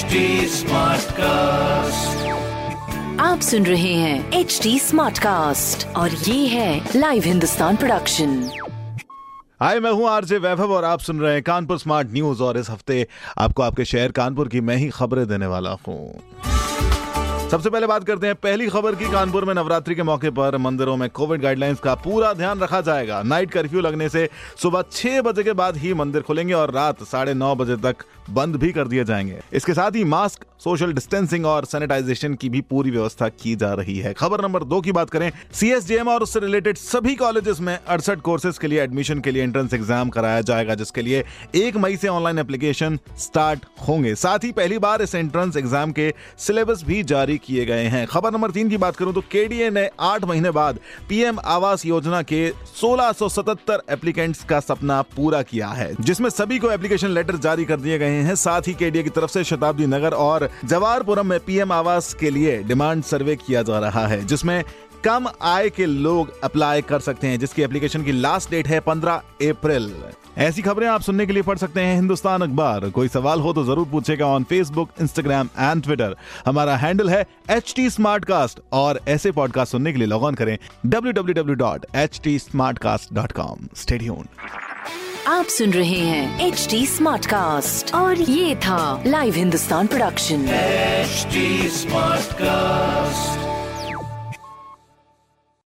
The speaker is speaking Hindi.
HD कास्ट आप सुन रहे हैं एच डी स्मार्ट कास्ट और ये है लाइव हिंदुस्तान प्रोडक्शन हाय मैं हूँ आरजे वैभव और आप सुन रहे हैं कानपुर स्मार्ट न्यूज़ और इस हफ़्ते आपको आपके शहर कानपुर की मैं ही खबरें देने वाला हूँ। सबसे पहले बात करते हैं। पहली खबर की, कानपुर में नवरात्रि के मौके पर मंदिरों में कोविड गाइडलाइंस का पूरा ध्यान रखा जाएगा। नाइट कर्फ्यू लगने से सुबह छह बजे के बाद ही मंदिर खुलेंगे और रात साढ़े नौ बजे तक बंद भी कर दिए जाएँगे। इसके साथ ही मास्क, सोशल डिस्टेंसिंग और सैनिटाइजेशन की भी पूरी व्यवस्था की जा रही है। खबर नंबर दो की बात करें सीएसडीएम और उससे रिलेटेड सभी कॉलेजेस में अड़सठ कोर्सेज के लिए एडमिशन के लिए एंट्रेंस एग्ज़ाम कराया जाएगा, जिसके लिए एक मई से ऑनलाइन एप्लीकेशन स्टार्ट होंगे। साथ ही पहली बार इस एंट्रेंस एग्ज़ाम के सिलेबस भी जारी किए गए हैं। खबर नंबर तीन की बात करूँ तो केडीए ने आठ महीने बाद पीएम आवास योजना के 1677 एप्लीकेंट्स का सपना पूरा किया है, जिसमें सभी को एप्लीकेशन लेटर जारी कर दिए गए हैं। साथ ही केडीए की तरफ़ से शताब्दी नगर और जवाहरपुरम में पीएम आवास के लिए डिमांड सर्वे किया जा रहा है, जिसमें कम आय के लोग अप्लाई कर सकते हैं, जिसकी एप्लीकेशन की लास्ट डेट है 15 अप्रैल। ऐसी खबरें आप सुनने के लिए पढ़ सकते हैं हिंदुस्तान अखबार। कोई सवाल हो तो ज़रूर पूछेगा on Facebook Instagram and Twitter हमारा हैंडल है एच टी और ऐसे पॉडकास्ट सुनने के लिए लॉग ऑन करें www.htsmartcast.com स्टे ट्यून्ड आप सुन रहे हैं एच टी स्मार्ट कास्ट और ये था live Hindustan production HD Smartcast.